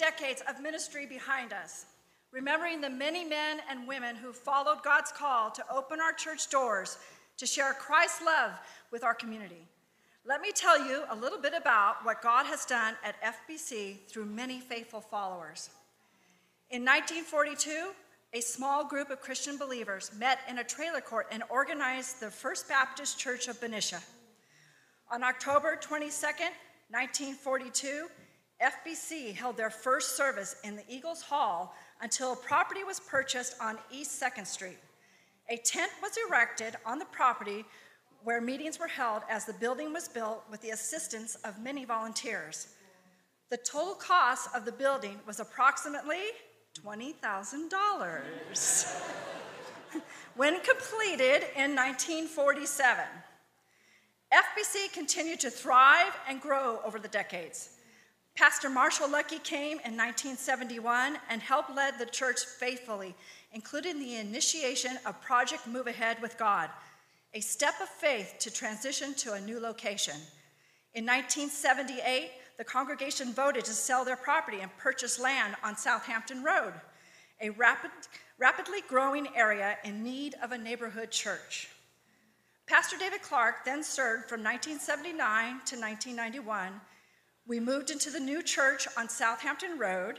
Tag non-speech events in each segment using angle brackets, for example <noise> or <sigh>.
decades of ministry behind us, remembering the many men and women who followed God's call to open our church doors to share Christ's love with our community. Let me tell you a little bit about what God has done at FBC through many faithful followers. In 1942, a small group of Christian believers met in a trailer court and organized the First Baptist Church of Benicia. On October 22, 1942, FBC held their first service in the Eagles Hall until property was purchased on East 2nd Street. A tent was erected on the property where meetings were held as the building was built with the assistance of many volunteers. The total cost of the building was approximately $20,000 <laughs> when completed in 1947. FBC continued to thrive and grow over the decades. Pastor Marshall Lucky came in 1971 and helped lead the church faithfully, including the initiation of Project Move Ahead with God, a step of faith to transition to a new location. In 1978, the congregation voted to sell their property and purchase land on Southampton Road, a rapid, rapidly growing area in need of a neighborhood church. Pastor David Clark then served from 1979 to 1991. We moved into the new church on Southampton Road.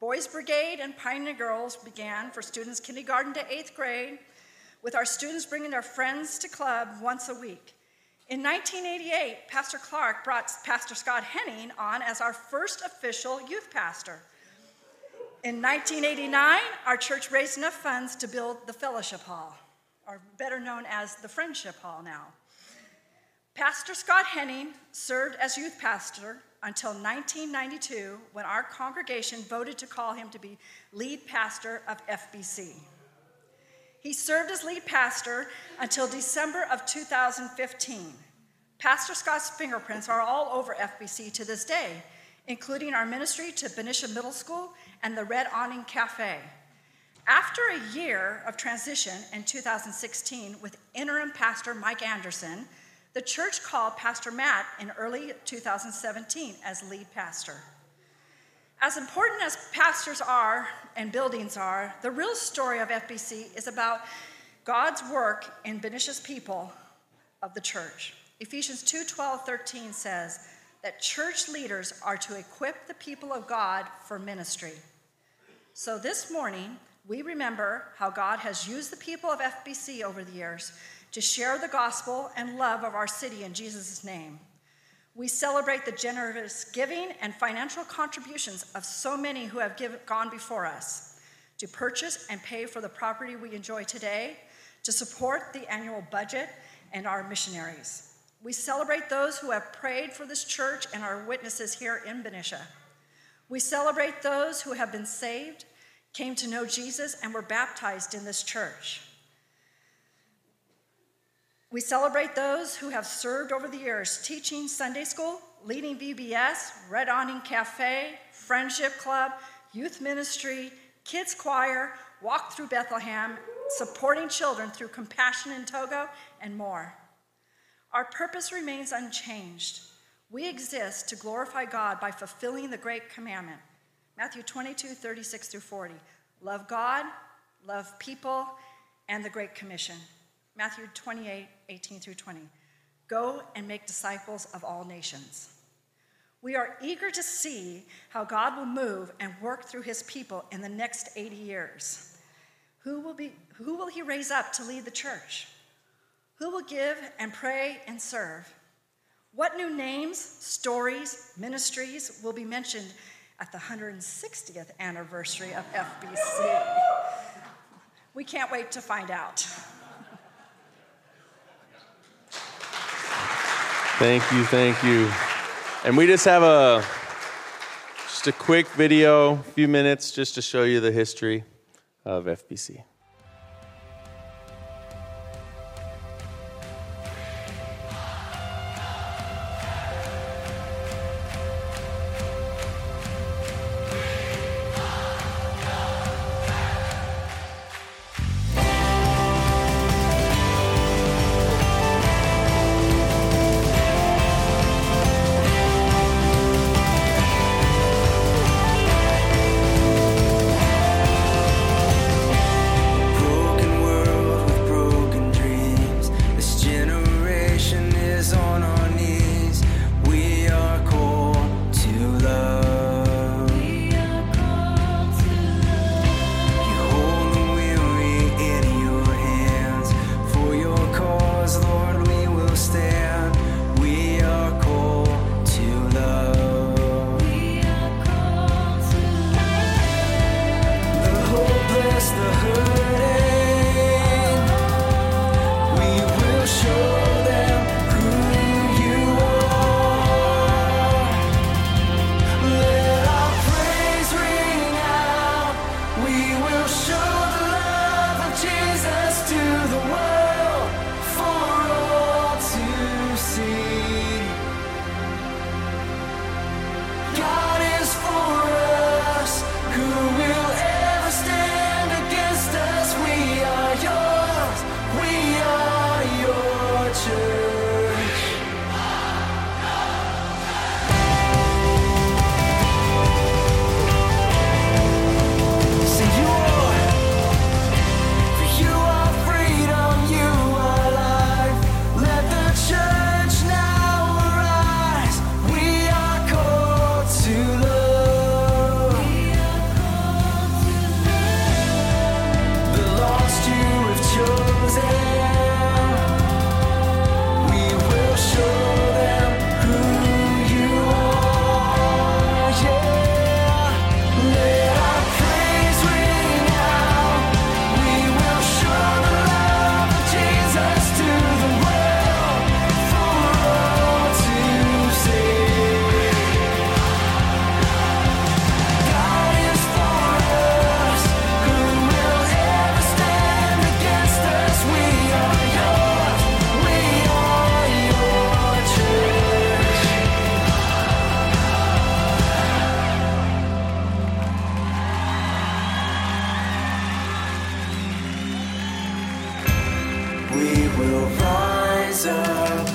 Boys Brigade and Pioneer Girls began for students kindergarten to eighth grade, with our students bringing their friends to club once a week. In 1988, Pastor Clark brought Pastor Scott Henning on as our first official youth pastor. In 1989, our church raised enough funds to build the fellowship hall or better known as the Friendship Hall now. Pastor Scott Henning served as youth pastor until 1992 when our congregation voted to call him to be lead pastor of FBC. He served as lead pastor until December of 2015. Pastor Scott's fingerprints are all over FBC to this day, including our ministry to Benicia Middle School and the Red Awning Cafe. After a year of transition in 2016 with interim pastor Mike Anderson, the church called Pastor Matt in early 2017 as lead pastor. As important as pastors are and buildings are, the real story of FBC is about God's work in Benicia's people of the church. Ephesians 2 12, 13 says that church leaders are to equip the people of God for ministry. So this morning, we remember how God has used the people of FBC over the years to share the gospel and love of our city in Jesus' name. We celebrate the generous giving and financial contributions of so many who have give, gone before us to purchase and pay for the property we enjoy today, to support the annual budget and our missionaries. We celebrate those who have prayed for this church and our witnesses here in Benicia. We celebrate those who have been saved came to know Jesus and were baptized in this church. We celebrate those who have served over the years teaching Sunday school, leading VBS, Red Awning Cafe, Friendship Club, youth ministry, kids choir, walk through Bethlehem, supporting children through Compassion in Togo, and more. Our purpose remains unchanged. We exist to glorify God by fulfilling the great commandment Matthew 22, 36 through 40. Love God, love people, and the Great Commission. Matthew 28, 18 through 20. Go and make disciples of all nations. We are eager to see how God will move and work through his people in the next 80 years. Who will, be, who will he raise up to lead the church? Who will give and pray and serve? What new names, stories, ministries will be mentioned at the 160th anniversary of FBC. We can't wait to find out. Thank you, thank you. And we just have a just a quick video, a few minutes just to show you the history of FBC. will rise up.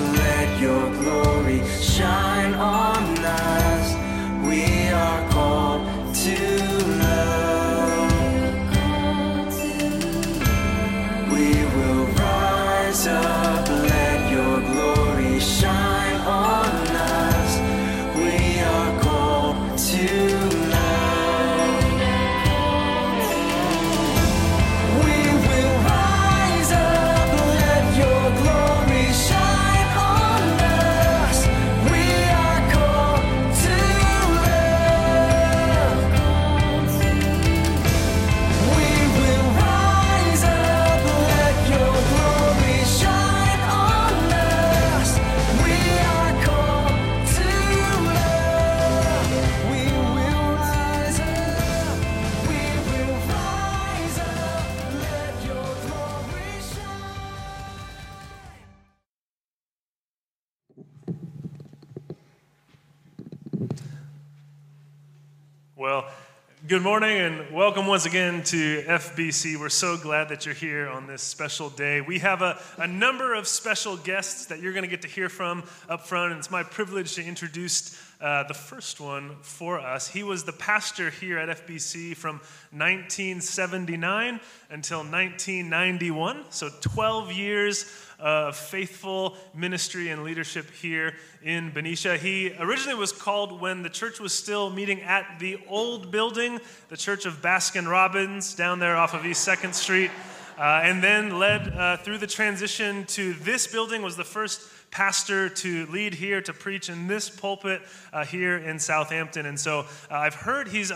Good morning and welcome once again to FBC. We're so glad that you're here on this special day. We have a, a number of special guests that you're going to get to hear from up front, and it's my privilege to introduce uh, the first one for us. He was the pastor here at FBC from 1979 until 1991, so 12 years of faithful ministry and leadership here in Benicia. He originally was called when the church was still meeting at the old building, the Church of Baskin Robbins, down there off of East 2nd Street. Uh, and then led uh, through the transition to this building was the first pastor to lead here, to preach in this pulpit uh, here in Southampton. And so uh, I've heard he's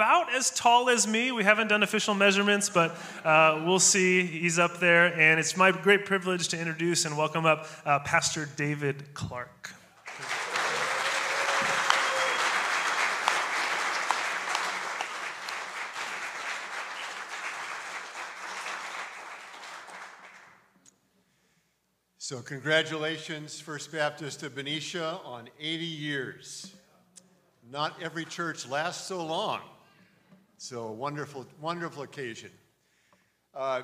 about as tall as me. We haven't done official measurements, but uh, we'll see. He's up there. And it's my great privilege to introduce and welcome up uh, Pastor David Clark. So, congratulations, First Baptist of Benicia, on 80 years. Not every church lasts so long. So, wonderful, wonderful occasion. Uh,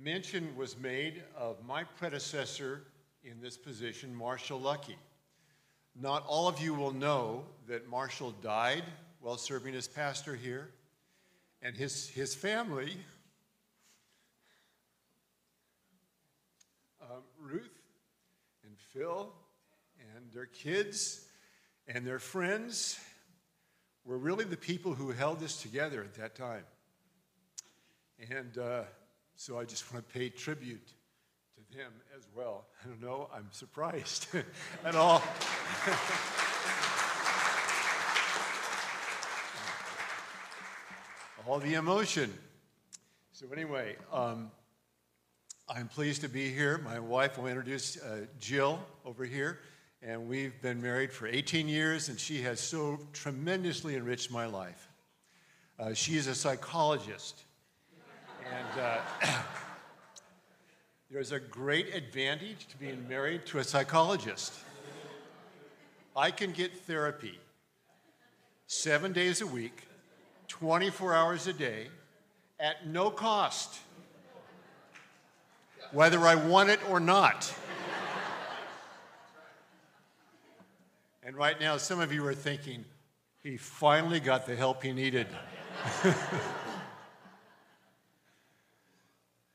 mention was made of my predecessor in this position, Marshall Lucky. Not all of you will know that Marshall died while serving as pastor here, and his, his family um, Ruth and Phil and their kids and their friends were really the people who held this together at that time. And uh, so I just want to pay tribute to them as well. I don't know, I'm surprised <laughs> at all. <laughs> all the emotion. So, anyway, um, I'm pleased to be here. My wife will introduce uh, Jill over here, and we've been married for 18 years, and she has so tremendously enriched my life. Uh, she is a psychologist, and uh, <coughs> there's a great advantage to being married to a psychologist. I can get therapy seven days a week, 24 hours a day, at no cost whether I want it or not. And right now, some of you are thinking, he finally got the help he needed. <laughs>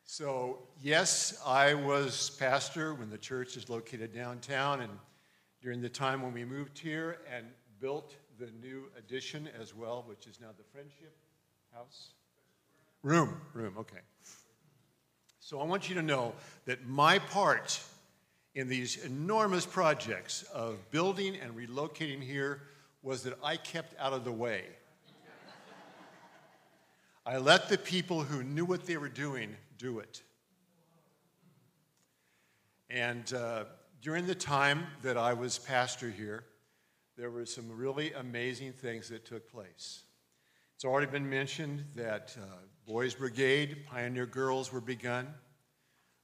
so, yes, I was pastor when the church is located downtown, and during the time when we moved here and built the new addition as well, which is now the Friendship House. Room, room, okay. So I want you to know that my part in these enormous projects of building and relocating here was that I kept out of the way. I let the people who knew what they were doing do it. And uh, during the time that I was pastor here, there were some really amazing things that took place. It's already been mentioned that uh, Boys Brigade, Pioneer Girls were begun.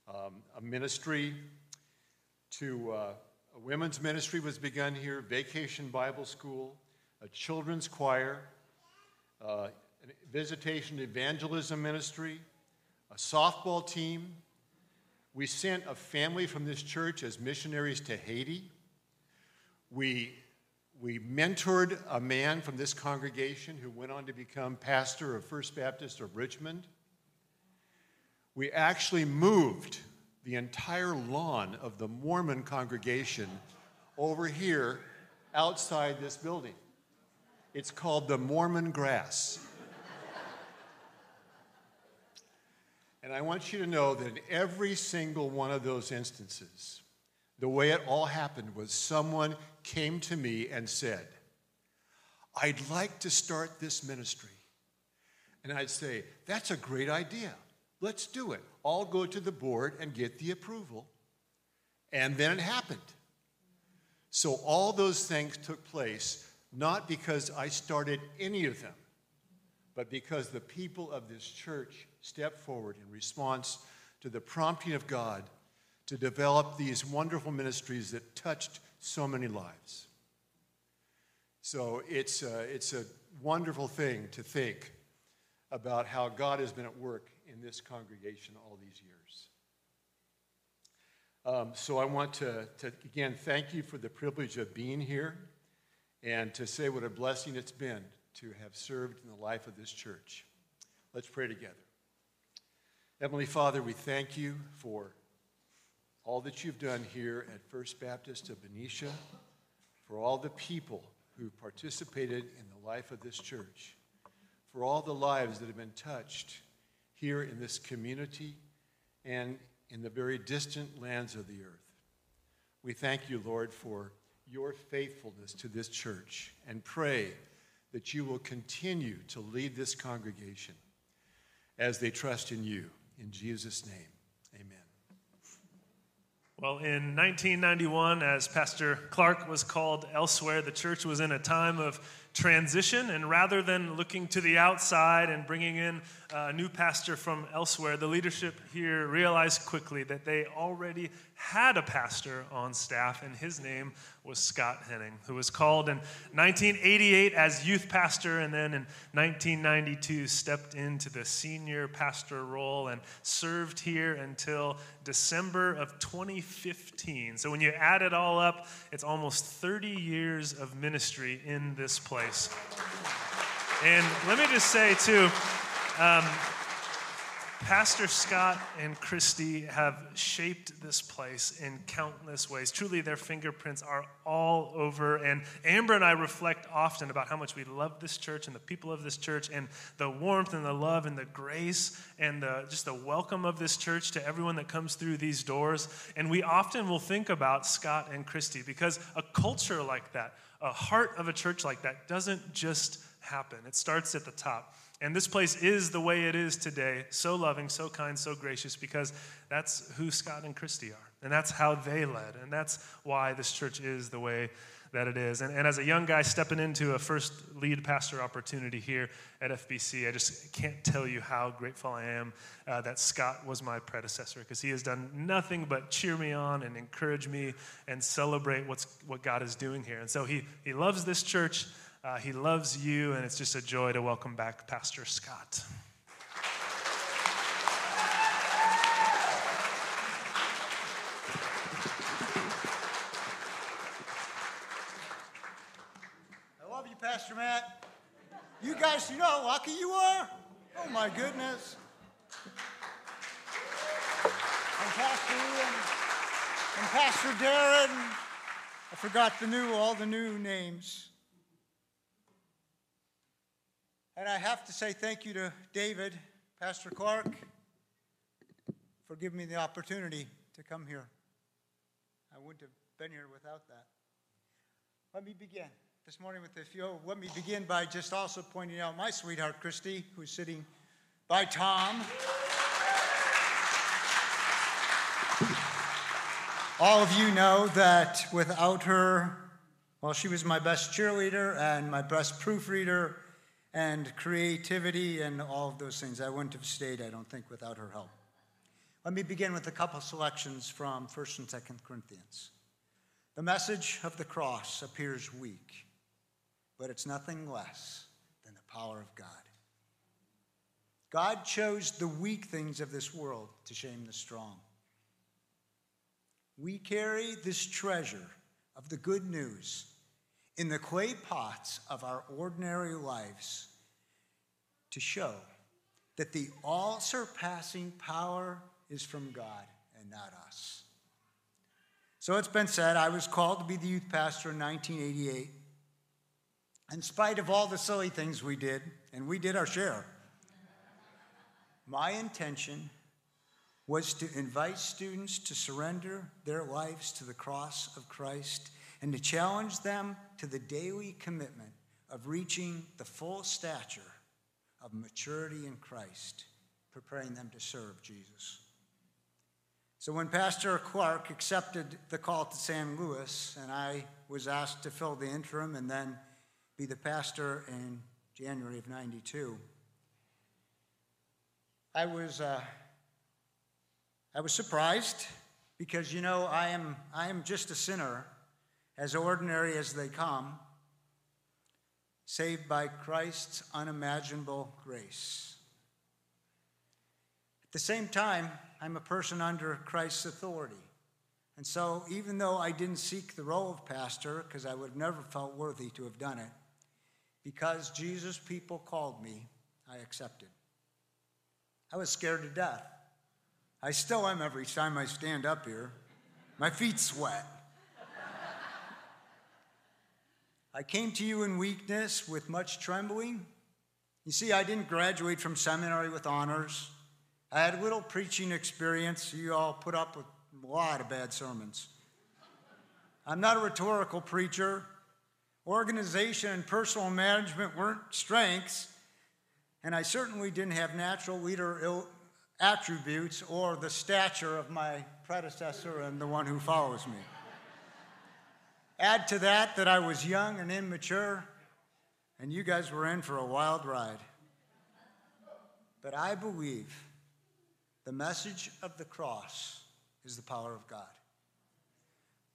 Um, a ministry to uh, a women's ministry was begun here, Vacation Bible School, a children's choir, uh, a visitation evangelism ministry, a softball team. We sent a family from this church as missionaries to Haiti. We we mentored a man from this congregation who went on to become pastor of First Baptist of Richmond. We actually moved the entire lawn of the Mormon congregation over here outside this building. It's called the Mormon grass. and I want you to know that in every single one of those instances, the way it all happened was someone came to me and said, I'd like to start this ministry. And I'd say, That's a great idea. Let's do it. I'll go to the board and get the approval. And then it happened. So all those things took place not because I started any of them, but because the people of this church stepped forward in response to the prompting of God to develop these wonderful ministries that touched so many lives. So it's a, it's a wonderful thing to think about how God has been at work in this congregation all these years. Um, so I want to, to, again, thank you for the privilege of being here and to say what a blessing it's been to have served in the life of this church. Let's pray together. Heavenly Father, we thank you for all that you've done here at First Baptist of Benicia, for all the people who participated in the life of this church, for all the lives that have been touched here in this community and in the very distant lands of the earth. We thank you, Lord, for your faithfulness to this church and pray that you will continue to lead this congregation as they trust in you. In Jesus' name, amen. Well, in 1991, as Pastor Clark was called elsewhere, the church was in a time of transition. And rather than looking to the outside and bringing in a new pastor from elsewhere, the leadership here realized quickly that they already had a pastor on staff, and his name was Scott Henning, who was called in 1988 as youth pastor, and then in 1992 stepped into the senior pastor role and served here until December of 2015. So when you add it all up, it's almost 30 years of ministry in this place. And let me just say, too, um, Pastor Scott and Christy have shaped this place in countless ways. Truly, their fingerprints are all over. And Amber and I reflect often about how much we love this church and the people of this church and the warmth and the love and the grace and the, just the welcome of this church to everyone that comes through these doors. And we often will think about Scott and Christy because a culture like that, a heart of a church like that, doesn't just happen, it starts at the top. And this place is the way it is today so loving, so kind, so gracious, because that's who Scott and Christy are. And that's how they led. And that's why this church is the way that it is. And, and as a young guy stepping into a first lead pastor opportunity here at FBC, I just can't tell you how grateful I am uh, that Scott was my predecessor because he has done nothing but cheer me on and encourage me and celebrate what's, what God is doing here. And so he, he loves this church. Uh, he loves you, and it's just a joy to welcome back Pastor Scott. I love you, Pastor Matt. You guys, you know how lucky you are? Oh my goodness. And Pastor Ian and Pastor Darren. I forgot the new, all the new names. And I have to say thank you to David, Pastor Clark, for giving me the opportunity to come here. I wouldn't have been here without that. Let me begin this morning with if you let me begin by just also pointing out my sweetheart Christy, who's sitting by Tom. All of you know that without her, well, she was my best cheerleader and my best proofreader and creativity and all of those things. I wouldn't have stayed, I don't think, without her help. Let me begin with a couple selections from 1st and 2nd Corinthians. The message of the cross appears weak, but it's nothing less than the power of God. God chose the weak things of this world to shame the strong. We carry this treasure of the good news in the clay pots of our ordinary lives to show that the all surpassing power is from God and not us. So it's been said, I was called to be the youth pastor in 1988. In spite of all the silly things we did, and we did our share, my intention was to invite students to surrender their lives to the cross of Christ and to challenge them to the daily commitment of reaching the full stature of maturity in Christ, preparing them to serve Jesus. So when Pastor Clark accepted the call to San Luis, and I was asked to fill the interim and then be the pastor in January of 92, I was, uh, I was surprised because, you know, I am, I am just a sinner as ordinary as they come. saved by Christ's unimaginable grace. At the same time, I'm a person under Christ's authority. And so, even though I didn't seek the role of pastor, because I would have never felt worthy to have done it, because Jesus' people called me, I accepted. I was scared to death. I still am every time I stand up here. My feet sweat. I came to you in weakness with much trembling. You see, I didn't graduate from seminary with honors. I had little preaching experience. You all put up with a lot of bad sermons. I'm not a rhetorical preacher. Organization and personal management weren't strengths, and I certainly didn't have natural leader attributes or the stature of my predecessor and the one who follows me. Add to that that I was young and immature, and you guys were in for a wild ride. But I believe the message of the cross is the power of God.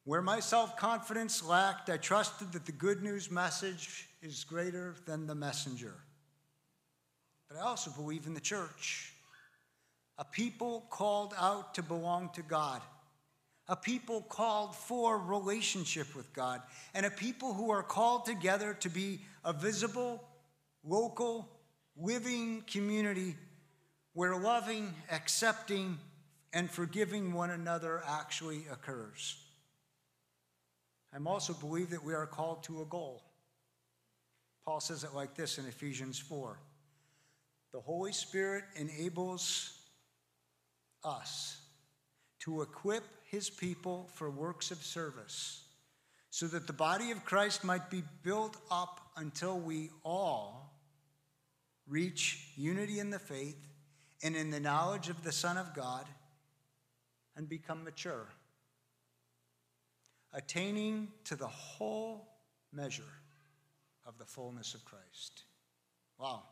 Where my self confidence lacked, I trusted that the good news message is greater than the messenger. But I also believe in the church, a people called out to belong to God a people called for relationship with God, and a people who are called together to be a visible, local, living community where loving, accepting, and forgiving one another actually occurs. I also believe that we are called to a goal. Paul says it like this in Ephesians 4 The Holy Spirit enables us to equip his people for works of service, so that the body of Christ might be built up until we all reach unity in the faith and in the knowledge of the Son of God and become mature, attaining to the whole measure of the fullness of Christ. Wow.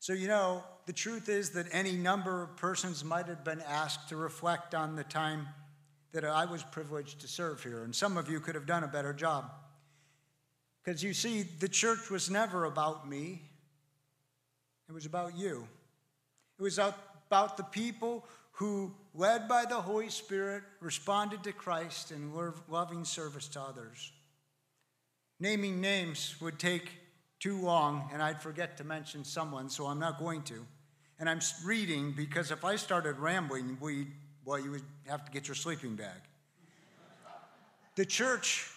So, you know, the truth is that any number of persons might have been asked to reflect on the time that I was privileged to serve here, and some of you could have done a better job. Because you see, the church was never about me, it was about you. It was about the people who, led by the Holy Spirit, responded to Christ in loving service to others. Naming names would take too long and I'd forget to mention someone, so I'm not going to. And I'm reading because if I started rambling, we, well, you would have to get your sleeping bag. The church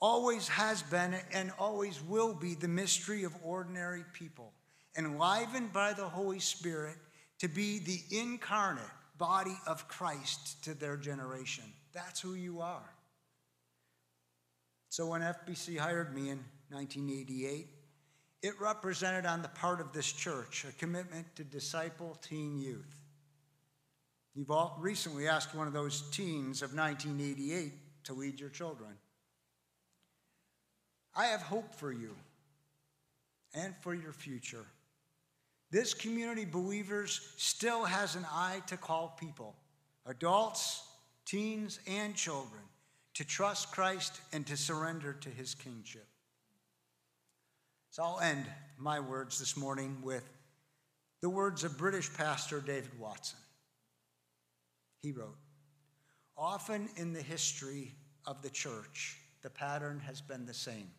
always has been and always will be the mystery of ordinary people, enlivened by the Holy Spirit to be the incarnate body of Christ to their generation. That's who you are. So when FBC hired me in 1988, it represented on the part of this church a commitment to disciple teen youth. You've all recently asked one of those teens of 1988 to lead your children. I have hope for you and for your future. This community, believers, still has an eye to call people, adults, teens, and children, to trust Christ and to surrender to his kingship. So I'll end my words this morning with the words of British pastor David Watson. He wrote, Often in the history of the church, the pattern has been the same.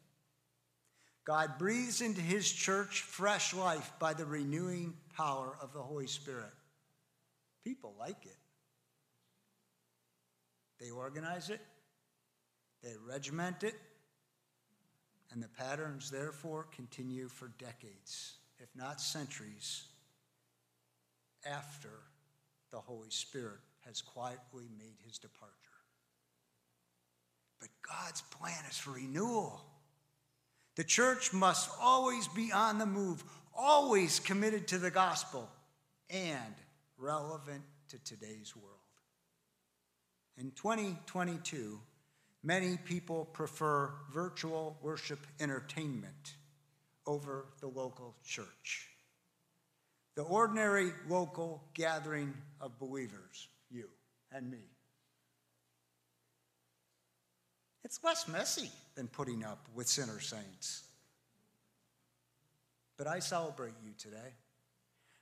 God breathes into his church fresh life by the renewing power of the Holy Spirit. People like it. They organize it, they regiment it, and the patterns, therefore, continue for decades, if not centuries, after the Holy Spirit has quietly made his departure. But God's plan is for renewal. The church must always be on the move, always committed to the gospel, and relevant to today's world. In 2022, Many people prefer virtual worship entertainment over the local church. The ordinary local gathering of believers, you and me. It's less messy than putting up with sinner saints. but I celebrate you today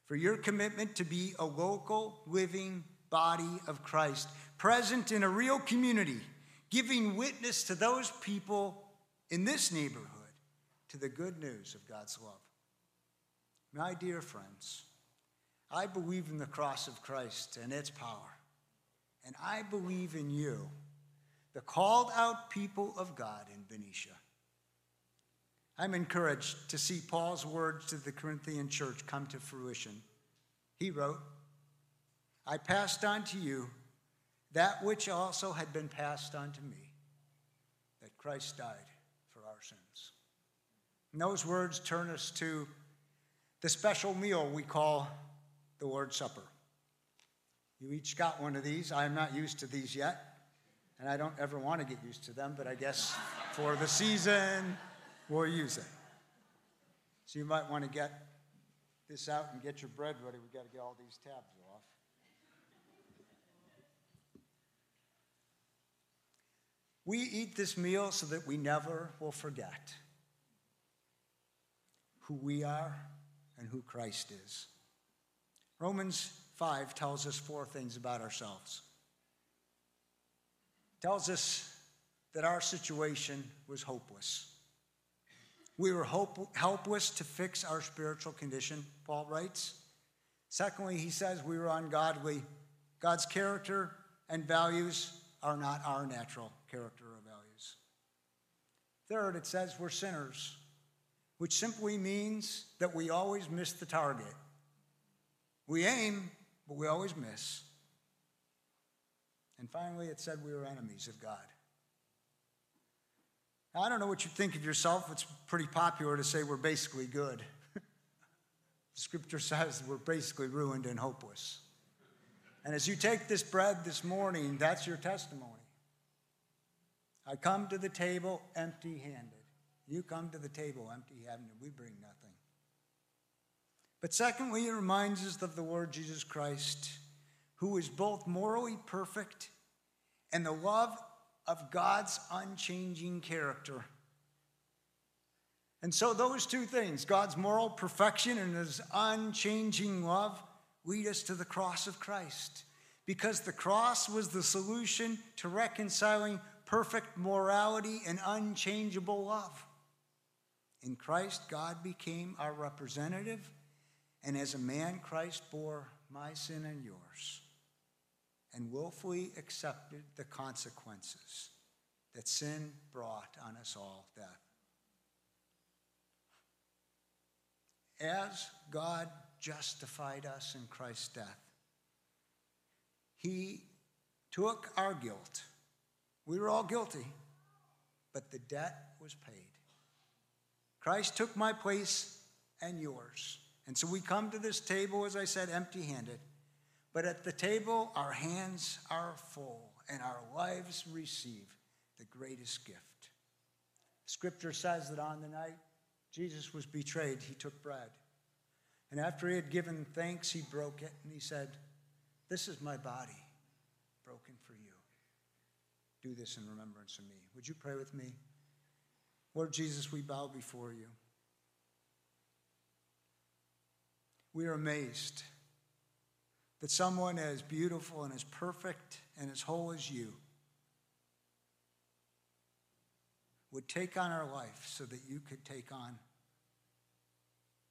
for your commitment to be a local, living body of Christ, present in a real community, giving witness to those people in this neighborhood to the good news of God's love. My dear friends, I believe in the cross of Christ and its power, and I believe in you, the called out people of God in Benicia. I'm encouraged to see Paul's words to the Corinthian church come to fruition. He wrote, I passed on to you that which also had been passed on to me, that Christ died for our sins. And those words turn us to the special meal we call the Lord's Supper. You each got one of these. I am not used to these yet, and I don't ever want to get used to them, but I guess for the season, we'll use it. So you might want to get this out and get your bread ready. We've got to get all these tabs off. We eat this meal so that we never will forget who we are and who Christ is. Romans 5 tells us four things about ourselves. It tells us that our situation was hopeless. We were hope, helpless to fix our spiritual condition, Paul writes. Secondly, he says we were ungodly. God's character and values are not our natural character or values. Third, it says we're sinners, which simply means that we always miss the target. We aim, but we always miss. And finally, it said we were enemies of God. Now, I don't know what you think of yourself. It's pretty popular to say we're basically good. <laughs> Scripture says we're basically ruined and hopeless. And as you take this bread this morning, that's your testimony. I come to the table empty handed. You come to the table empty handed. We bring nothing. But secondly, it reminds us of the Lord Jesus Christ, who is both morally perfect and the love of God's unchanging character. And so, those two things, God's moral perfection and his unchanging love, lead us to the cross of Christ. Because the cross was the solution to reconciling perfect morality and unchangeable love. In Christ, God became our representative, and as a man, Christ bore my sin and yours and willfully accepted the consequences that sin brought on us all death. As God justified us in Christ's death, He took our guilt. We were all guilty, but the debt was paid. Christ took my place and yours. And so we come to this table, as I said, empty handed. But at the table, our hands are full and our lives receive the greatest gift. Scripture says that on the night Jesus was betrayed, he took bread. And after he had given thanks, he broke it and he said, This is my body. Do this in remembrance of me. Would you pray with me? Lord Jesus, we bow before you. We are amazed that someone as beautiful and as perfect and as whole as you would take on our life so that you could take on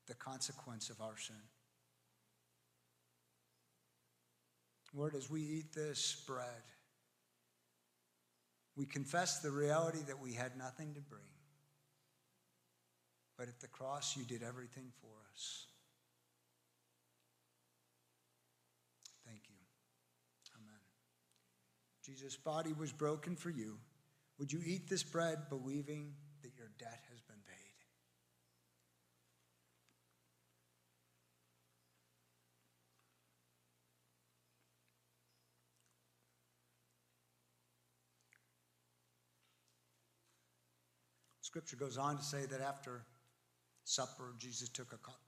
the consequence of our sin. Lord, as we eat this bread, we confess the reality that we had nothing to bring. But at the cross, you did everything for us. Thank you. Amen. Jesus' body was broken for you. Would you eat this bread believing that your debt has been paid? Scripture goes on to say that after supper, Jesus took a cup.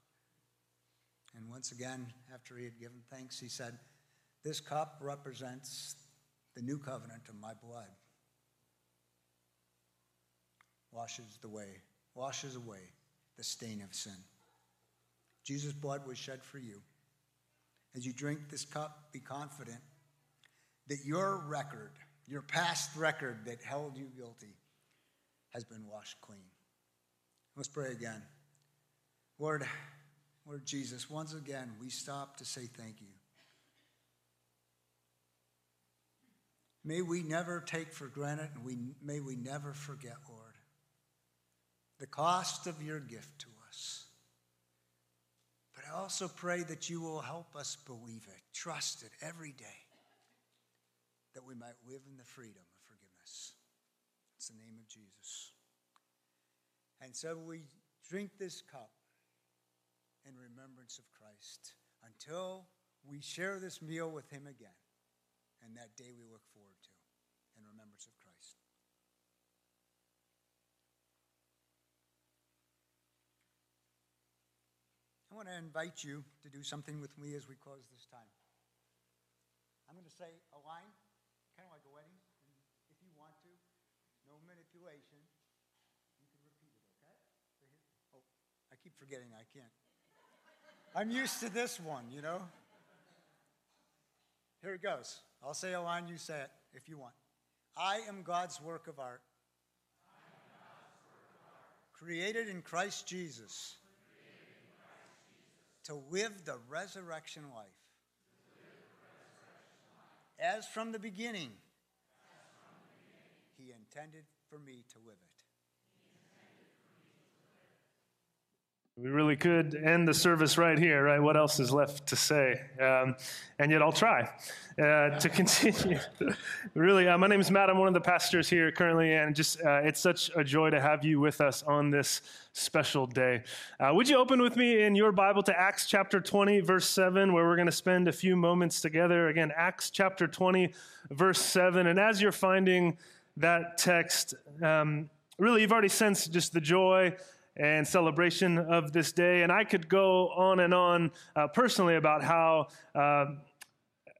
And once again, after he had given thanks, he said, This cup represents the new covenant of my blood washes the way, washes away the stain of sin. Jesus' blood was shed for you. As you drink this cup, be confident that your record, your past record that held you guilty, has been washed clean. Let's pray again. Lord, Lord Jesus, once again, we stop to say thank you. May we never take for granted and we, may we never forget, Lord, the cost of your gift to us. But I also pray that you will help us believe it, trust it every day, that we might live in the freedom. It's the name of Jesus. And so we drink this cup in remembrance of Christ until we share this meal with him again. And that day we look forward to in remembrance of Christ. I want to invite you to do something with me as we close this time. I'm going to say a line, kind of like a wedding, and if you want to, no manipulation, you can repeat it, okay? So here, oh, I forgetting I can't. I'm used to this one, you know? Here it goes. I'll say a line, you say it if you want. I am God's work of art, created in Christ Jesus to live the resurrection life. As from the beginning, He intended for me to live it. We really could end the service right here, right? What else is left to say? Um, and yet I'll try uh, to <laughs> continue. really, uh, my name is Matt. I'm one of the pastors here currently, and just uh, it's such a joy to have you with us on this special day. Uh, would you open with me in your Bible to Acts chapter 20, verse 7, where we're going to spend a few moments together? Again, Acts chapter 20, verse 7. And as you're finding that text, um, really, you've already sensed just the joy and celebration of this day. And I could go on and on uh, personally about how. Uh,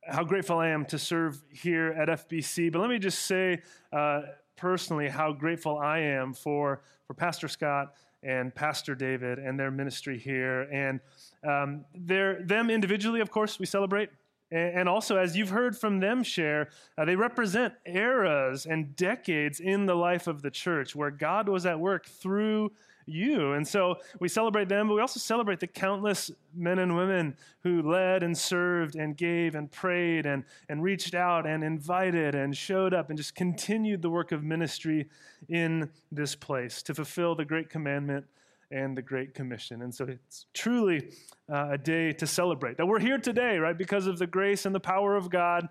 how grateful I am to serve here at FBC. But let me just say uh, personally how grateful I am for, for Pastor Scott and Pastor David and their ministry here. And um, them individually, of course, we celebrate. And also, as you've heard from them share, uh, they represent eras and decades in the life of the church where God was at work through you. And so we celebrate them, but we also celebrate the countless men and women who led and served and gave and prayed and, and reached out and invited and showed up and just continued the work of ministry in this place to fulfill the great commandment and the Great Commission. And so it's truly uh, a day to celebrate that we're here today, right, because of the grace and the power of God.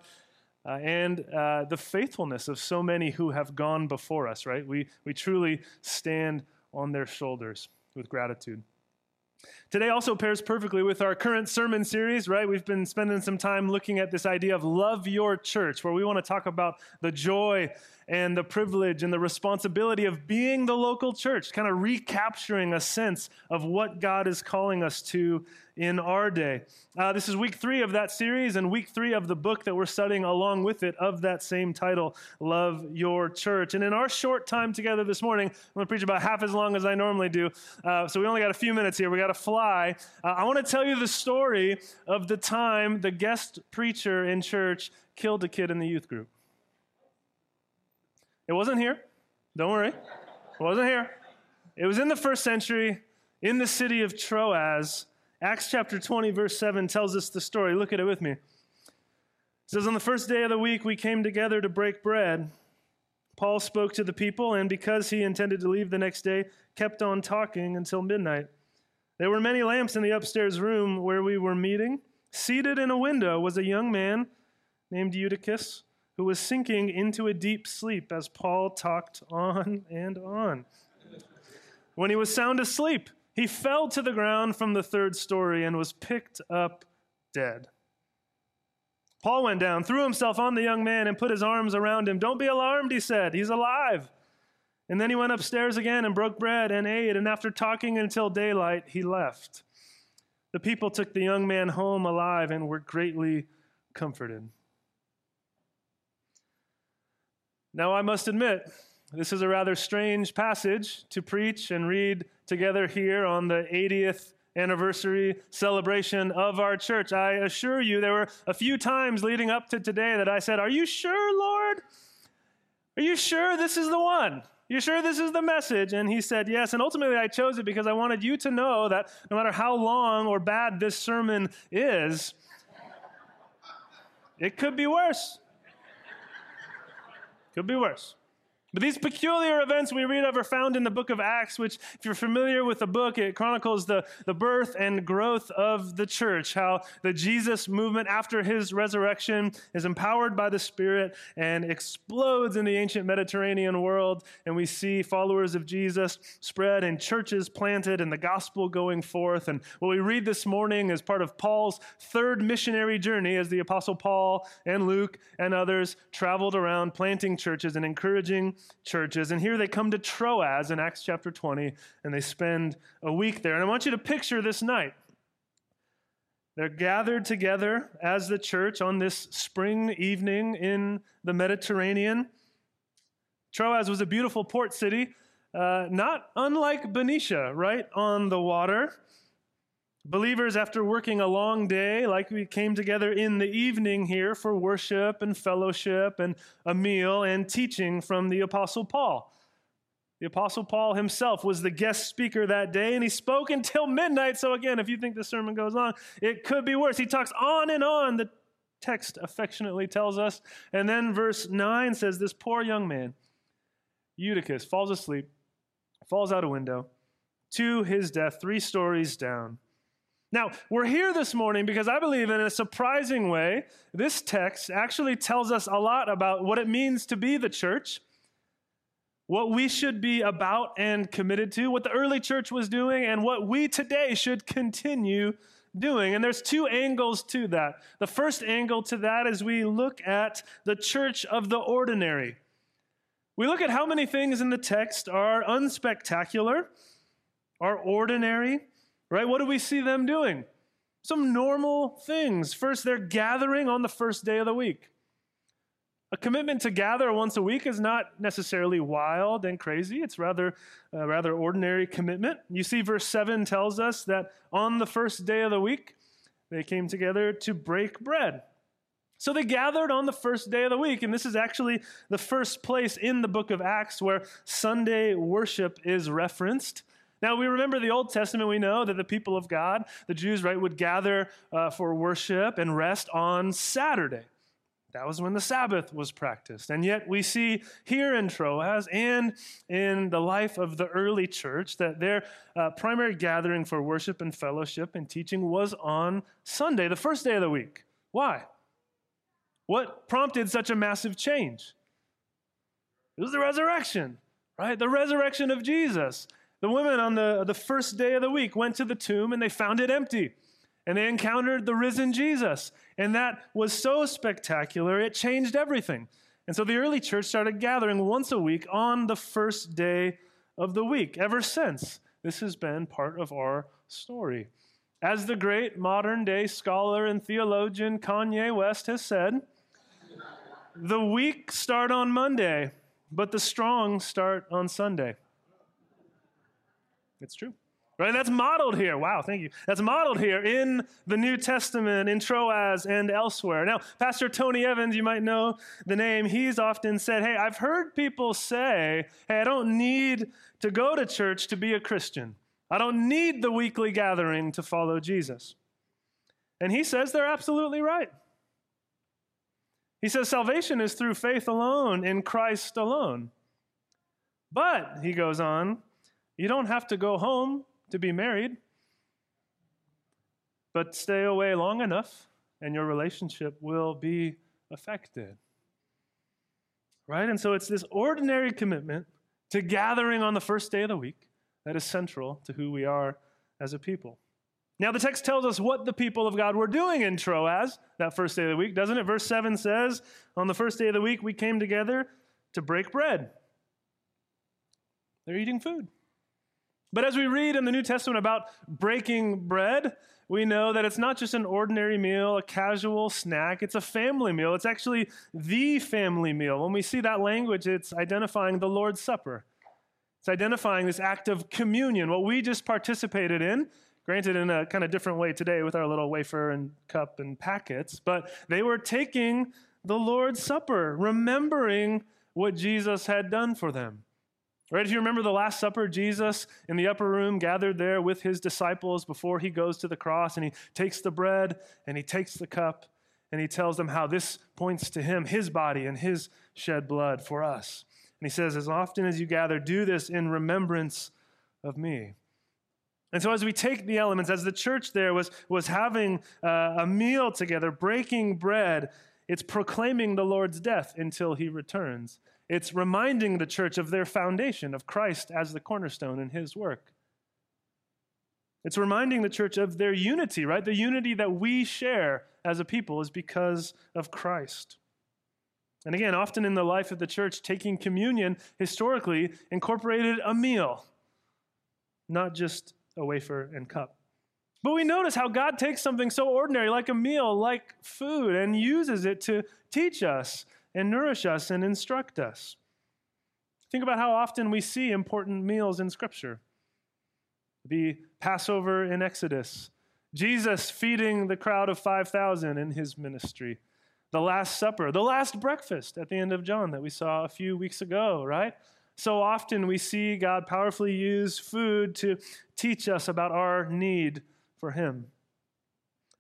Uh, and uh, the faithfulness of so many who have gone before us, right? We, we truly stand on their shoulders with gratitude. Today also pairs perfectly with our current sermon series, right? We've been spending some time looking at this idea of love your church, where we want to talk about the joy and the privilege and the responsibility of being the local church, kind of recapturing a sense of what God is calling us to in our day. Uh, this is week three of that series and week three of the book that we're studying along with it of that same title, Love Your Church. And in our short time together this morning, I'm going to preach about half as long as I normally do. Uh, so we only got a few minutes here. We got to fly. Uh, I want to tell you the story of the time the guest preacher in church killed a kid in the youth group. It wasn't here. Don't worry. It wasn't here. It was in the first century in the city of Troas. Acts chapter 20, verse 7 tells us the story. Look at it with me. It says, On the first day of the week, we came together to break bread. Paul spoke to the people, and because he intended to leave the next day, kept on talking until midnight. There were many lamps in the upstairs room where we were meeting. Seated in a window was a young man named Eutychus who was sinking into a deep sleep as Paul talked on and on. When he was sound asleep, he fell to the ground from the third story and was picked up dead. Paul went down, threw himself on the young man, and put his arms around him. Don't be alarmed, he said. He's alive. And then he went upstairs again and broke bread and ate, and after talking until daylight, he left. The people took the young man home alive and were greatly comforted. Now, I must admit, this is a rather strange passage to preach and read together here on the 80th anniversary celebration of our church. I assure you, there were a few times leading up to today that I said, Are you sure, Lord? Are you sure this is the one? You sure this is the message? And he said, Yes. And ultimately, I chose it because I wanted you to know that no matter how long or bad this sermon is, it could be worse. Could be worse. But these peculiar events we read of are found in the book of Acts, which, if you're familiar with the book, it chronicles the, the birth and growth of the church, how the Jesus movement after his resurrection is empowered by the Spirit and explodes in the ancient Mediterranean world. And we see followers of Jesus spread and churches planted and the gospel going forth. And what we read this morning is part of Paul's third missionary journey as the Apostle Paul and Luke and others traveled around planting churches and encouraging churches. And here they come to Troas in Acts chapter 20, and they spend a week there. And I want you to picture this night. They're gathered together as the church on this spring evening in the Mediterranean. Troas was a beautiful port city, uh, not unlike Benicia, right on the water. Believers, after working a long day, like we came together in the evening here for worship and fellowship and a meal and teaching from the Apostle Paul. The Apostle Paul himself was the guest speaker that day, and he spoke until midnight. So, again, if you think the sermon goes on, it could be worse. He talks on and on, the text affectionately tells us. And then verse 9 says, This poor young man, Eutychus, falls asleep, falls out a window to his death, three stories down. Now, we're here this morning because I believe in a surprising way, this text actually tells us a lot about what it means to be the church, what we should be about and committed to, what the early church was doing, and what we today should continue doing. And there's two angles to that. The first angle to that is we look at the church of the ordinary. We look at how many things in the text are unspectacular, are ordinary, right? What do we see them doing? Some normal things. First, they're gathering on the first day of the week. A commitment to gather once a week is not necessarily wild and crazy. It's rather a rather ordinary commitment. You see, verse 7 tells us that on the first day of the week, they came together to break bread. So they gathered on the first day of the week, and this is actually the first place in the book of Acts where Sunday worship is referenced. Now, we remember the Old Testament, we know that the people of God, the Jews, right, would gather uh, for worship and rest on Saturday. That was when the Sabbath was practiced. And yet, we see here in Troas and in the life of the early church that their uh, primary gathering for worship and fellowship and teaching was on Sunday, the first day of the week. Why? What prompted such a massive change? It was the resurrection, right? The resurrection of Jesus. The women on the, the first day of the week went to the tomb and they found it empty. And they encountered the risen Jesus. And that was so spectacular, it changed everything. And so the early church started gathering once a week on the first day of the week. Ever since, this has been part of our story. As the great modern day scholar and theologian Kanye West has said, the weak start on Monday, but the strong start on Sunday. It's true. Right? That's modeled here. Wow, thank you. That's modeled here in the New Testament, in Troas and elsewhere. Now, Pastor Tony Evans, you might know the name, he's often said, Hey, I've heard people say, Hey, I don't need to go to church to be a Christian. I don't need the weekly gathering to follow Jesus. And he says they're absolutely right. He says salvation is through faith alone, in Christ alone. But, he goes on, you don't have to go home to be married, but stay away long enough and your relationship will be affected. Right? And so it's this ordinary commitment to gathering on the first day of the week that is central to who we are as a people. Now, the text tells us what the people of God were doing in Troas that first day of the week, doesn't it? Verse 7 says, On the first day of the week, we came together to break bread. They're eating food. But as we read in the New Testament about breaking bread, we know that it's not just an ordinary meal, a casual snack. It's a family meal. It's actually the family meal. When we see that language, it's identifying the Lord's Supper. It's identifying this act of communion, what we just participated in, Granted, in a kind of different way today with our little wafer and cup and packets, but they were taking the Lord's Supper, remembering what Jesus had done for them. Right? If you remember the Last Supper, Jesus in the upper room gathered there with his disciples before he goes to the cross, and he takes the bread and he takes the cup and he tells them how this points to him, his body, and his shed blood for us. And he says, As often as you gather, do this in remembrance of me. And so, as we take the elements, as the church there was, was having uh, a meal together, breaking bread, it's proclaiming the Lord's death until he returns. It's reminding the church of their foundation, of Christ as the cornerstone in his work. It's reminding the church of their unity, right? The unity that we share as a people is because of Christ. And again, often in the life of the church, taking communion historically incorporated a meal, not just a wafer and cup. But we notice how God takes something so ordinary, like a meal, like food, and uses it to teach us and nourish us and instruct us. Think about how often we see important meals in Scripture the Passover in Exodus, Jesus feeding the crowd of 5,000 in his ministry, the Last Supper, the last breakfast at the end of John that we saw a few weeks ago, right? So often we see God powerfully use food to teach us about our need for Him.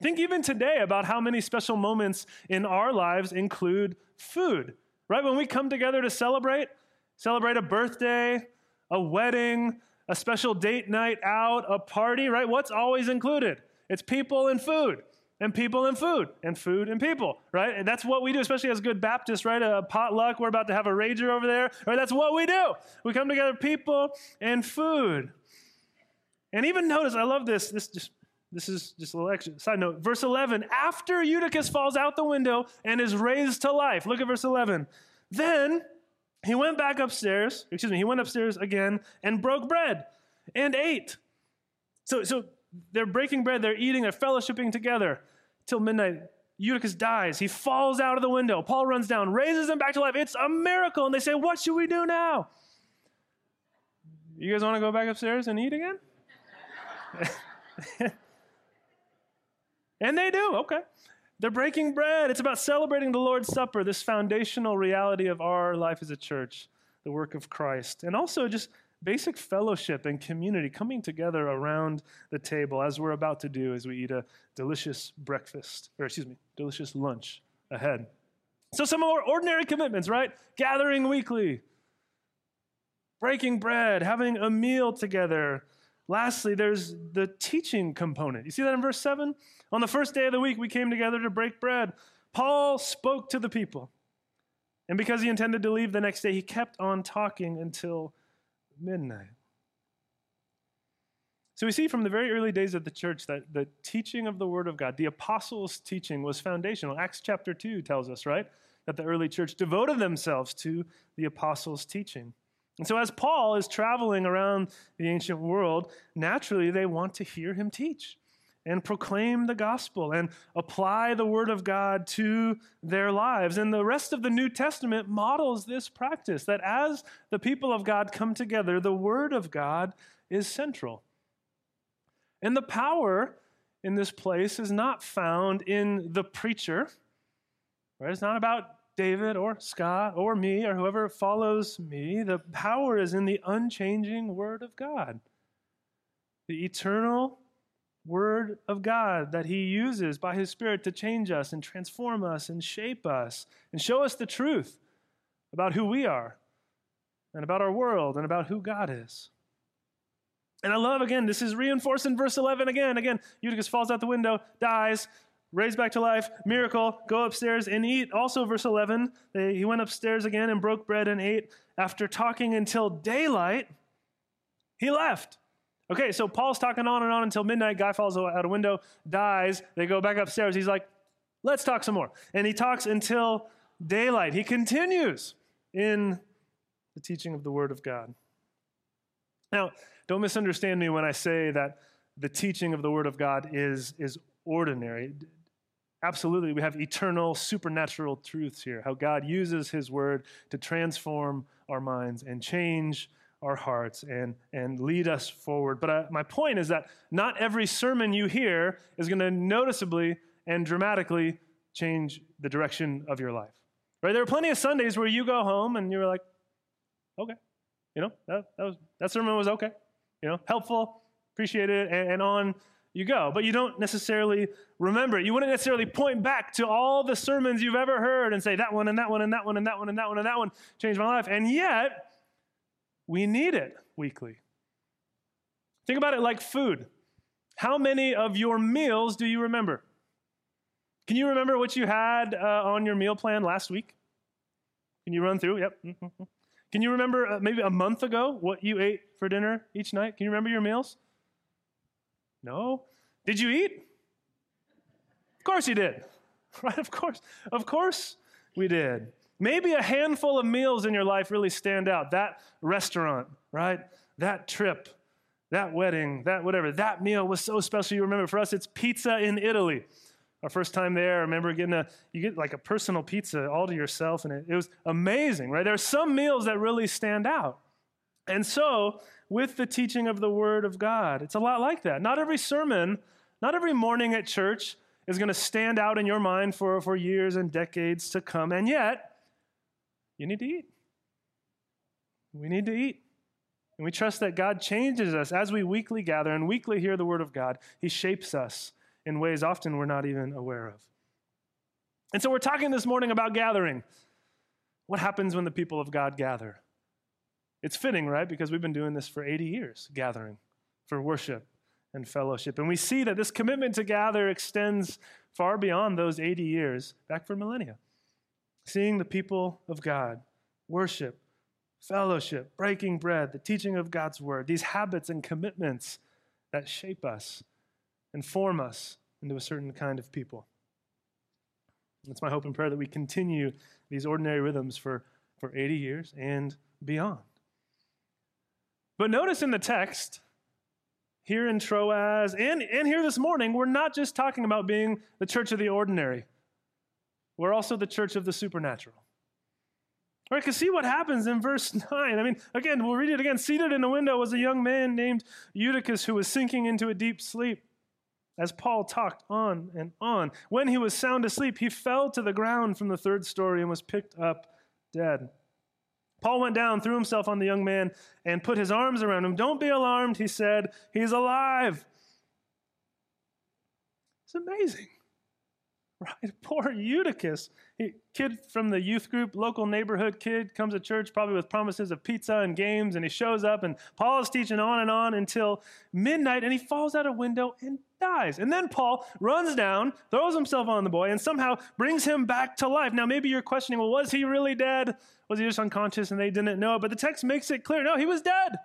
Think even today about how many special moments in our lives include food, right? When we come together to celebrate, celebrate a birthday, a wedding, a special date night out, a party, right? What's always included? It's people and food and people and food and food and people, right? And that's what we do, especially as good Baptists, right? A potluck, we're about to have a rager over there, right? That's what we do. We come together, people and food. And even notice, I love this. This just this is just a little extra side note. Verse 11, after Eutychus falls out the window and is raised to life. Look at verse 11. Then he went back upstairs, excuse me, he went upstairs again and broke bread and ate. So, so they're breaking bread, they're eating, they're fellowshipping together till midnight. Eutychus dies. He falls out of the window. Paul runs down, raises him back to life. It's a miracle. And they say, What should we do now? You guys want to go back upstairs and eat again? <laughs> and they do, okay. They're breaking bread. It's about celebrating the Lord's Supper, this foundational reality of our life as a church, the work of Christ. And also just basic fellowship and community coming together around the table as we're about to do as we eat a delicious breakfast, or excuse me, delicious lunch ahead. So, some of our ordinary commitments, right? Gathering weekly, breaking bread, having a meal together. Lastly, there's the teaching component. You see that in verse 7? On the first day of the week, we came together to break bread. Paul spoke to the people. And because he intended to leave the next day, he kept on talking until midnight. So we see from the very early days of the church that the teaching of the Word of God, the apostles' teaching, was foundational. Acts chapter 2 tells us, right? That the early church devoted themselves to the apostles' teaching. And so as Paul is traveling around the ancient world, naturally they want to hear him teach and proclaim the gospel and apply the word of God to their lives. And the rest of the New Testament models this practice that as the people of God come together, the word of God is central. And the power in this place is not found in the preacher, right? It's not about David or Scott or me or whoever follows me. The power is in the unchanging word of God. The eternal Word of God that He uses by His Spirit to change us and transform us and shape us and show us the truth about who we are and about our world and about who God is. And I love, again, this is reinforced in verse 11 again. Again, Eutychus falls out the window, dies, raised back to life, miracle, go upstairs and eat. Also, verse 11, they, he went upstairs again and broke bread and ate. After talking until daylight, he left. Okay, so Paul's talking on and on until midnight. Guy falls out a window, dies. They go back upstairs. He's like, let's talk some more. And he talks until daylight. He continues in the teaching of the Word of God. Now, don't misunderstand me when I say that the teaching of the Word of God is, is ordinary. Absolutely, we have eternal, supernatural truths here. How God uses His Word to transform our minds and change our hearts and, and lead us forward. But I, my point is that not every sermon you hear is going to noticeably and dramatically change the direction of your life. Right? There are plenty of Sundays where you go home and you're like, okay, you know, that, that, was, that sermon was okay, you know, helpful, appreciated, and, and on you go. But you don't necessarily remember it. You wouldn't necessarily point back to all the sermons you've ever heard and say, that one and that one and that one and that one and that one and that one changed my life. And yet, we need it weekly. Think about it like food. How many of your meals do you remember? Can you remember what you had uh, on your meal plan last week? Can you run through? Yep. Mm-hmm. Can you remember uh, maybe a month ago what you ate for dinner each night? Can you remember your meals? No. Did you eat? Of course you did. <laughs> Right? Of course. Of course we did. Maybe a handful of meals in your life really stand out. That restaurant, right? That trip, that wedding, that whatever. That meal was so special. You remember for us, it's pizza in Italy. Our first time there, I remember getting a, you get like a personal pizza all to yourself, and it, it was amazing, right? There are some meals that really stand out. And so, with the teaching of the Word of God, it's a lot like that. Not every sermon, not every morning at church is going to stand out in your mind for, for years and decades to come. And yet, you need to eat. We need to eat. And we trust that God changes us as we weekly gather and weekly hear the Word of God. He shapes us in ways often we're not even aware of. And so we're talking this morning about gathering. What happens when the people of God gather? It's fitting, right? Because we've been doing this for 80 years, gathering for worship and fellowship. And we see that this commitment to gather extends far beyond those 80 years, back for millennia seeing the people of God, worship, fellowship, breaking bread, the teaching of God's word, these habits and commitments that shape us and form us into a certain kind of people. It's my hope and prayer that we continue these ordinary rhythms for, for 80 years and beyond. But notice in the text, here in Troas and, and here this morning, we're not just talking about being the church of the ordinary. We're also the church of the supernatural. All right, because see what happens in verse <laughs> 9. I mean, again, we'll read it again. Seated in a window was a young man named Eutychus who was sinking into a deep sleep. As Paul talked on and on, when he was sound asleep, he fell to the ground from the third story and was picked up dead. Paul went down, threw himself on the young man, and put his arms around him. Don't be alarmed, he said. He's alive. It's amazing. Right? <laughs> Poor Eutychus. He, kid from the youth group, local neighborhood kid, comes to church probably with promises of pizza and games, and he shows up, and Paul is teaching on and on until midnight, and he falls out a window and dies. And then Paul runs down, throws himself on the boy, and somehow brings him back to life. Now, maybe you're questioning, well, was he really dead? Was he just unconscious and they didn't know? But the text makes it clear no, he was dead.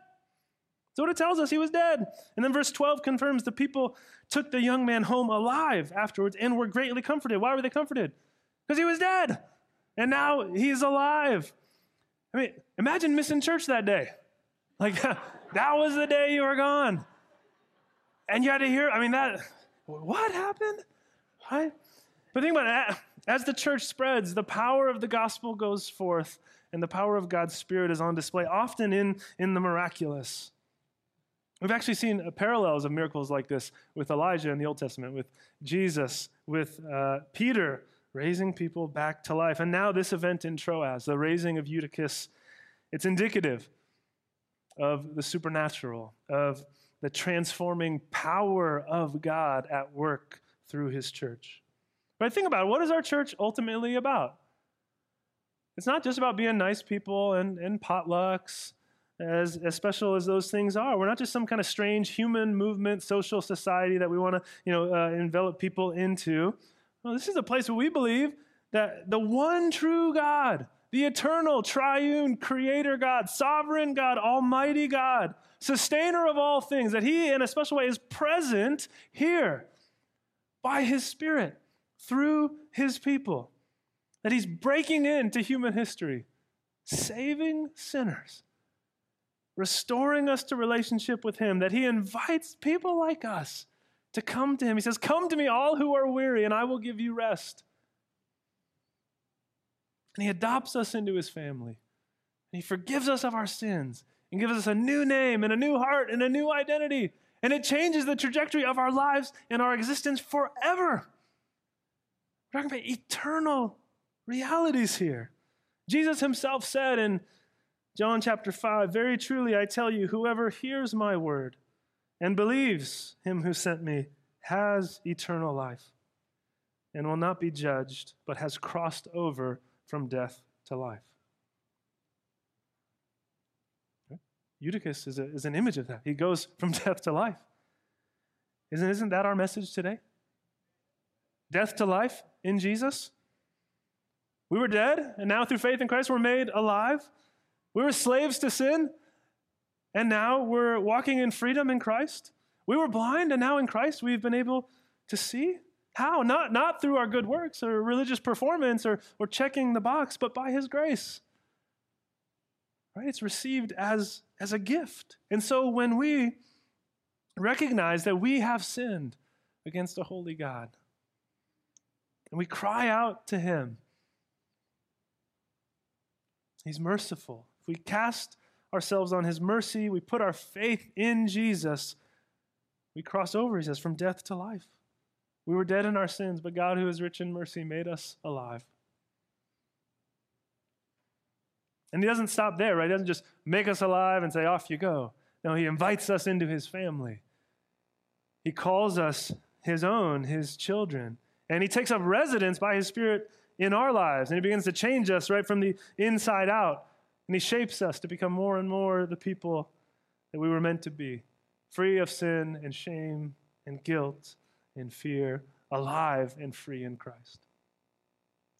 So what it tells us, he was dead. And then verse 12 confirms the people took the young man home alive afterwards and were greatly comforted. Why were they comforted? Because he was dead. And now he's alive. I mean, imagine missing church that day. Like, <laughs> that was the day you were gone. And you had to hear, I mean, that, what happened? Right? But think about it. As the church spreads, the power of the gospel goes forth, and the power of God's Spirit is on display, often in, in the miraculous. We've actually seen parallels of miracles like this with Elijah in the Old Testament, with Jesus, with uh, Peter raising people back to life. And now this event in Troas, the raising of Eutychus, it's indicative of the supernatural, of the transforming power of God at work through his church. But think about it. What is our church ultimately about? It's not just about being nice people and, and potlucks as, as special as those things are. We're not just some kind of strange human movement, social society that we want to you know, uh, envelop people into. No, this is a place where we believe that the one true God, the eternal, triune, creator God, sovereign God, almighty God, sustainer of all things, that He, in a special way, is present here by His Spirit through His people. That He's breaking into human history, saving sinners restoring us to relationship with Him, that He invites people like us to come to Him. He says, Come to me, all who are weary, and I will give you rest. And He adopts us into His family. And He forgives us of our sins and gives us a new name and a new heart and a new identity. And it changes the trajectory of our lives and our existence forever. We're talking about eternal realities here. Jesus himself said in John chapter 5 Very truly I tell you, whoever hears my word and believes him who sent me has eternal life and will not be judged, but has crossed over from death to life. Eutychus is, a, is an image of that. He goes from <laughs> death to life. Isn't, isn't that our message today? Death to life in Jesus? We were dead, and now through faith in Christ, we're made alive. We were slaves to sin, and now we're walking in freedom in Christ. We were blind, and now in Christ, we've been able to see. How? Not, not through our good works or religious performance or, or checking the box, but by His grace. Right? It's received as, as a gift. And so when we recognize that we have sinned against a holy God, and we cry out to Him, He's merciful. We cast ourselves on His mercy, we put our faith in Jesus, we cross over, He says, from death to life. We were dead in our sins, but God, who is rich in mercy, made us alive. And he doesn't stop there, right? He doesn't just make us alive and say, off you go. No, he invites us into his family. He calls us his own, his children. And he takes up residence by his spirit in our lives. And he begins to change us right from the inside out. And he shapes us to become more and more the people that we were meant to be free of sin and shame and guilt and fear, alive and free in Christ.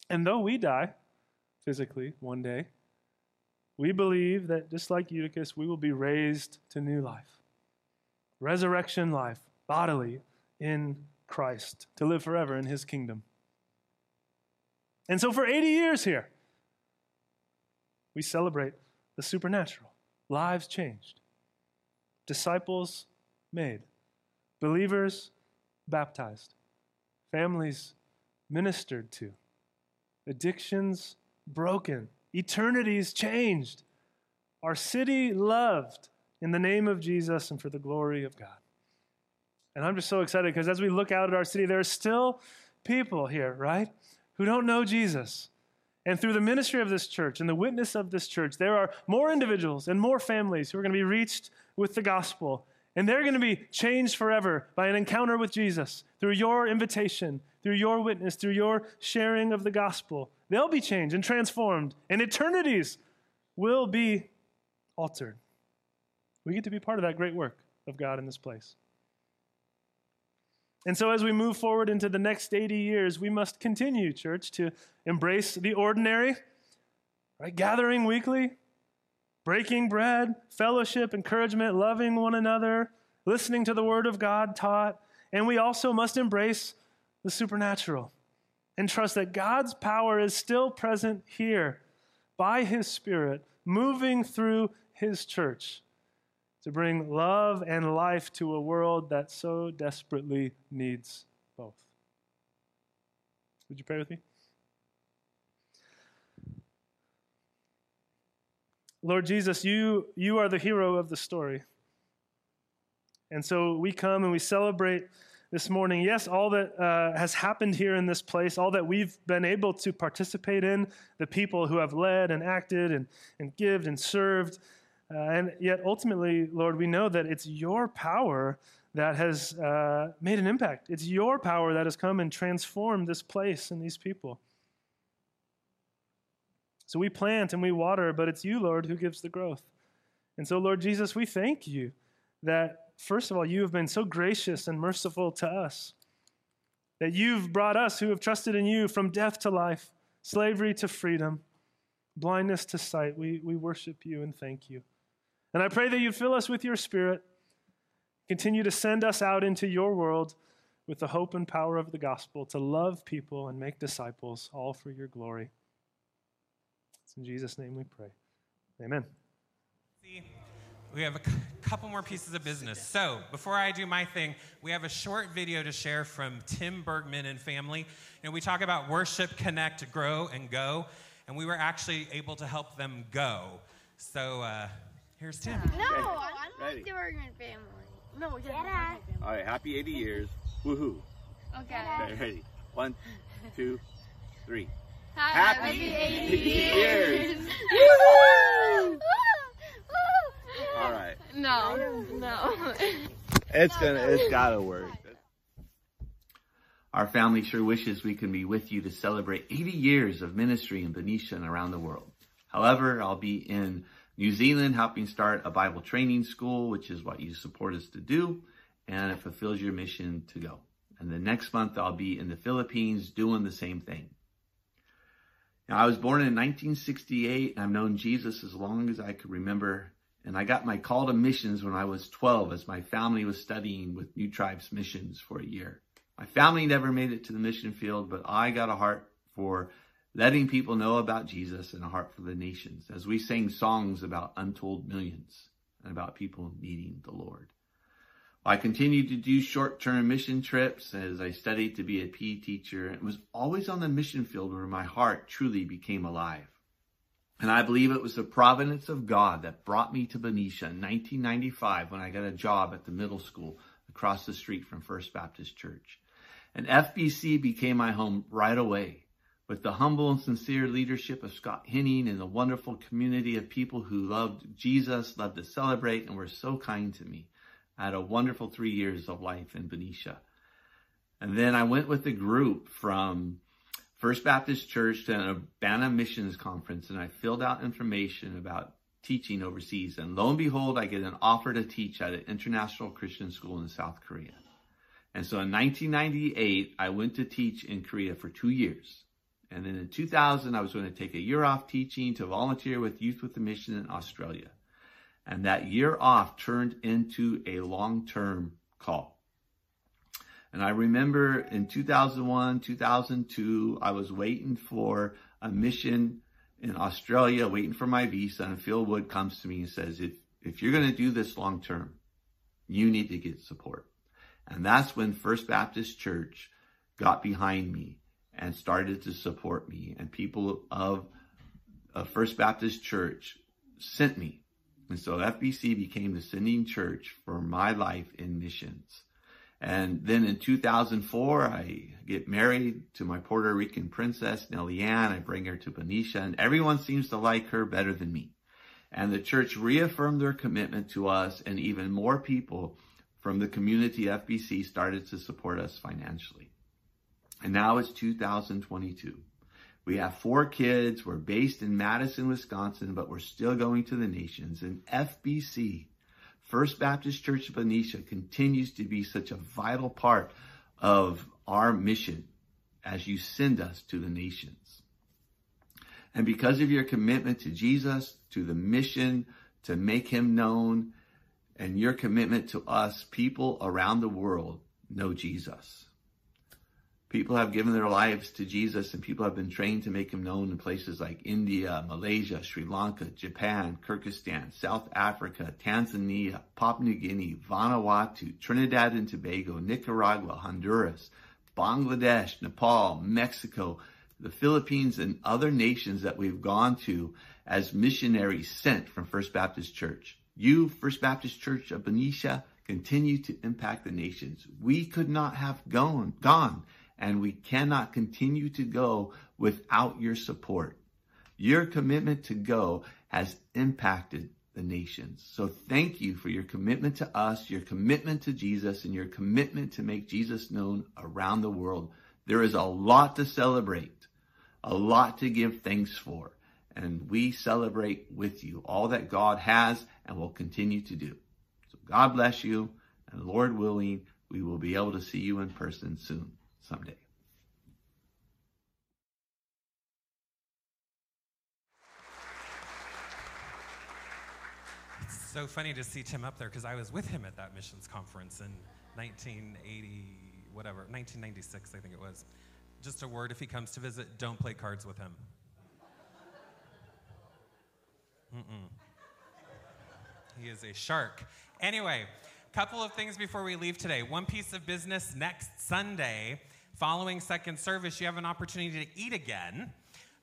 And though we die physically one day, we believe that just like Eutychus, we will be raised to new life. Resurrection life, bodily, in Christ, to live forever in his kingdom. And so for 80 years here, we celebrate the supernatural. Lives changed, disciples made, believers baptized, families ministered to, addictions broken, eternities changed, our city loved in the name of Jesus and for the glory of God. And I'm just so excited because as we look out at our city, there are still people here, right, who don't know Jesus. And through the ministry of this church and the witness of this church, there are more individuals and more families who are going to be reached with the gospel. And they're going to be changed forever by an encounter with Jesus through your invitation, through your witness, through your sharing of the gospel. They'll be changed and transformed, and eternities will be altered. We get to be part of that great work of God in this place. And so, as we move forward into the next 80 years, we must continue, church, to embrace the ordinary, right? Gathering weekly, breaking bread, fellowship, encouragement, loving one another, listening to the word of God taught. And we also must embrace the supernatural and trust that God's power is still present here by His Spirit, moving through His church to bring love and life to a world that so desperately needs both. Would you pray with me? Lord Jesus, you, you are the hero of the story. And so we come and we celebrate this morning. Yes, all that uh, has happened here in this place, all that we've been able to participate in, the people who have led and acted and, and given and served. Uh, and yet, ultimately, Lord, we know that it's your power that has uh, made an impact. It's your power that has come and transformed this place and these people. So we plant and we water, but it's you, Lord, who gives the growth. And so, Lord Jesus, we thank you that first of all, you have been so gracious and merciful to us. That you've brought us who have trusted in you from death to life, slavery to freedom, blindness to sight. We, we worship you and thank you. And I pray that you fill us with your spirit, continue to send us out into your world with the hope and power of the gospel to love people and make disciples, all for your glory. It's in Jesus' name we pray. Amen. See, we have a couple more pieces of business. So, before I do my thing, we have a short video to share from Tim Bergman and family. You know, we talk about worship, connect, grow, and go, and we were actually able to help them go. So, uh, Here's Tim. No, I don't Ready. like the Bergman family. No, yeah. All right, happy 80 years. Woohoo. Okay. Okay, ready. One, two, three. Happy, Happy 80 years. <laughs> Woo! All right. No, no. It's gonna, it's gotta work. Our family sure wishes we could be with you to celebrate 80 years of ministry in Benicia and around the world. However, I'll be in New Zealand helping start a Bible training school, which is what you support us to do, and it fulfills your mission to go. And the next month I'll be in the Philippines doing the same thing. Now, I was born in 1968, and I've known Jesus as long as I could remember. And I got my call to missions when I was 12 as my family was studying with New Tribes Missions for a year. My family never made it to the mission field, but I got a heart for letting people know about Jesus and a heart for the nations as we sang songs about untold millions and about people needing the Lord. I continued to do short-term mission trips as I studied to be a PE teacher. and was always on the mission field where my heart truly became alive. And I believe it was the providence of God that brought me to Benicia in 1995 when I got a job at the middle school across the street from First Baptist Church. And FBC became my home right away with the humble and sincere leadership of Scott Henning and the wonderful community of people who loved Jesus, loved to celebrate, and were so kind to me. I had a wonderful three years of life in Benicia. And then I went with a group from First Baptist Church to an Urbana Missions Conference, and I filled out information about teaching overseas. And lo and behold, I get an offer to teach at an international Christian school in South Korea. And so in 1998, I went to teach in Korea for two years. And then in 2000, I was going to take a year off teaching to volunteer with Youth with a Mission in Australia. And that year off turned into a long-term call. And I remember in 2001, 2002, I was waiting for a mission in Australia, waiting for my visa. And Phil Wood comes to me and says, if, if you're going to do this long term, you need to get support. And that's when First Baptist Church got behind me and started to support me. And people of, First Baptist Church sent me. And so FBC became the sending church for my life in missions. And then in 2004, I get married to my Puerto Rican princess, Nellie Ann. I bring her to Benicia, and everyone seems to like her better than me. And the church reaffirmed their commitment to us, and even more people from the community FBC started to support us financially. And now it's 2022. We have four kids. We're based in Madison, Wisconsin, but we're still going to the nations. And FBC, First Baptist Church of Benicia, continues to be such a vital part of our mission as you send us to the nations. And because of your commitment to Jesus, to the mission, to make him known, and your commitment to us, people around the world know Jesus. People have given their lives to Jesus and people have been trained to make him known in places like India, Malaysia, Sri Lanka, Japan, Kyrgyzstan, South Africa, Tanzania, Papua New Guinea, Vanuatu, Trinidad and Tobago, Nicaragua, Honduras, Bangladesh, Nepal, Mexico, the Philippines, and other nations that we've gone to as missionaries sent from First Baptist Church. You, First Baptist Church of Benicia, continue to impact the nations. We could not have gone, gone and we cannot continue to go without your support. Your commitment to go has impacted the nations. So thank you for your commitment to us, your commitment to Jesus, and your commitment to make Jesus known around the world. There is a lot to celebrate, a lot to give thanks for, and we celebrate with you all that God has and will continue to do. So God bless you, and Lord willing, we will be able to see you in person soon someday. It's so funny to see Tim up there because I was with him at that missions conference in 1980, whatever, 1996, I think it was. Just a word if he comes to visit, don't play cards with him. Mm-mm. He is a shark. Anyway, couple of things before we leave today. One piece of business next Sunday, following second service, you have an opportunity to eat again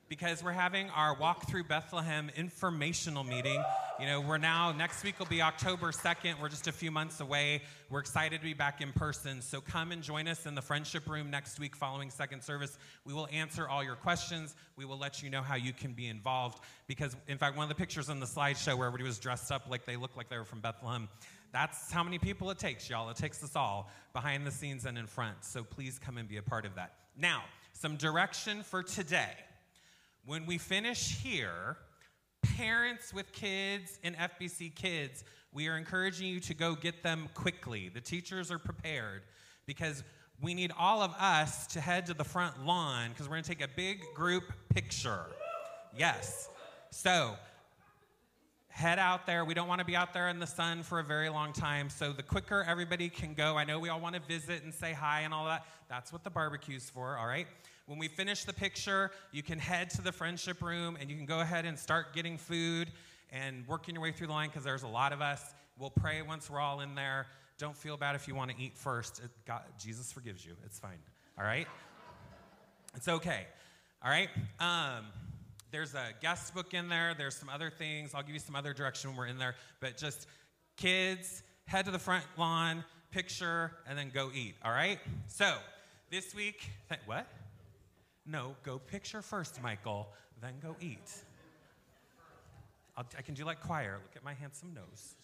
because we're having our Walk Through Bethlehem informational meeting. You know, we're now, next week will be October 2nd. We're just a few months away. We're excited to be back in person. So come and join us in the friendship room next week following second service. We will answer all your questions. We will let you know how you can be involved. Because, in fact, one of the pictures on the slideshow where everybody was dressed up like they looked like they were from Bethlehem, that's how many people it takes, y'all. It takes us all behind the scenes and in front. So please come and be a part of that. Now, some direction for today. When we finish here, parents with kids and FBC kids, we are encouraging you to go get them quickly. The teachers are prepared because we need all of us to head to the front lawn because we're going to take a big group picture. Yes. So, head out there. We don't want to be out there in the sun for a very long time. So the quicker everybody can go, I know we all want to visit and say hi and all that. That's what the barbecue's for, all right? When we finish the picture, you can head to the friendship room and you can go ahead and start getting food and working your way through the line because there's a lot of us. We'll pray once we're all in there. Don't feel bad if you want to eat first. It, God, Jesus forgives you. It's fine. All right? It's okay. All right? Um, there's a guest book in there. There's some other things. I'll give you some other direction when we're in there. But just kids, head to the front lawn, picture, and then go eat. All right? So this week, th- what? No, go picture first, Michael, then go eat. I'll, I can do like choir. Look at my handsome nose.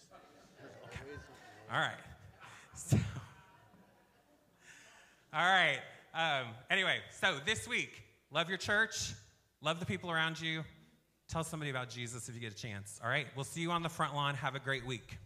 Okay. All right. So, all right. Um, anyway, so this week, love your church, love the people around you. Tell somebody about Jesus if you get a chance. All right. We'll see you on the front lawn. Have a great week.